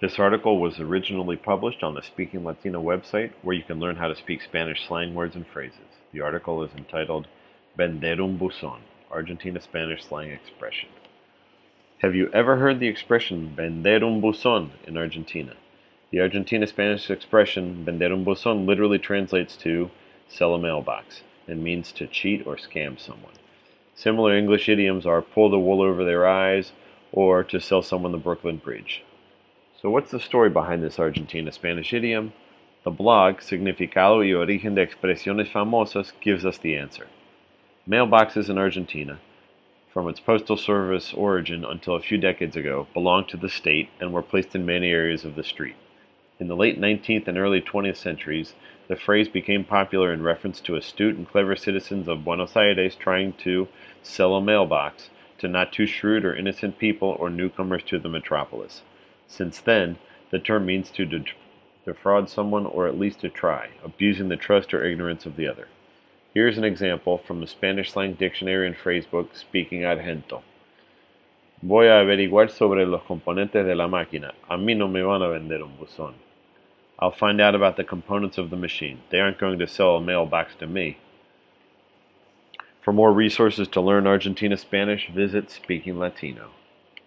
This article was originally published on the Speaking Latino website, where you can learn how to speak Spanish slang words and phrases. The article is entitled Vender un buzón, Argentina Spanish slang expression. Have you ever heard the expression vender un buzón in Argentina? The Argentina Spanish expression vender un buzón literally translates to sell a mailbox and means to cheat or scam someone. Similar English idioms are pull the wool over their eyes or to sell someone the Brooklyn Bridge. So, what's the story behind this Argentina Spanish idiom? The blog, Significado y Origen de Expresiones Famosas, gives us the answer. Mailboxes in Argentina, from its postal service origin until a few decades ago, belonged to the state and were placed in many areas of the street. In the late 19th and early 20th centuries, the phrase became popular in reference to astute and clever citizens of Buenos Aires trying to sell a mailbox to not too shrewd or innocent people or newcomers to the metropolis. Since then, the term means to de- defraud someone or at least to try, abusing the trust or ignorance of the other. Here is an example from the Spanish slang dictionary and phrasebook Speaking Argento. Voy a averiguar sobre los componentes de la máquina. A mí no me van a vender un buzón. I'll find out about the components of the machine. They aren't going to sell a mailbox to me. For more resources to learn Argentina Spanish, visit Speaking Latino.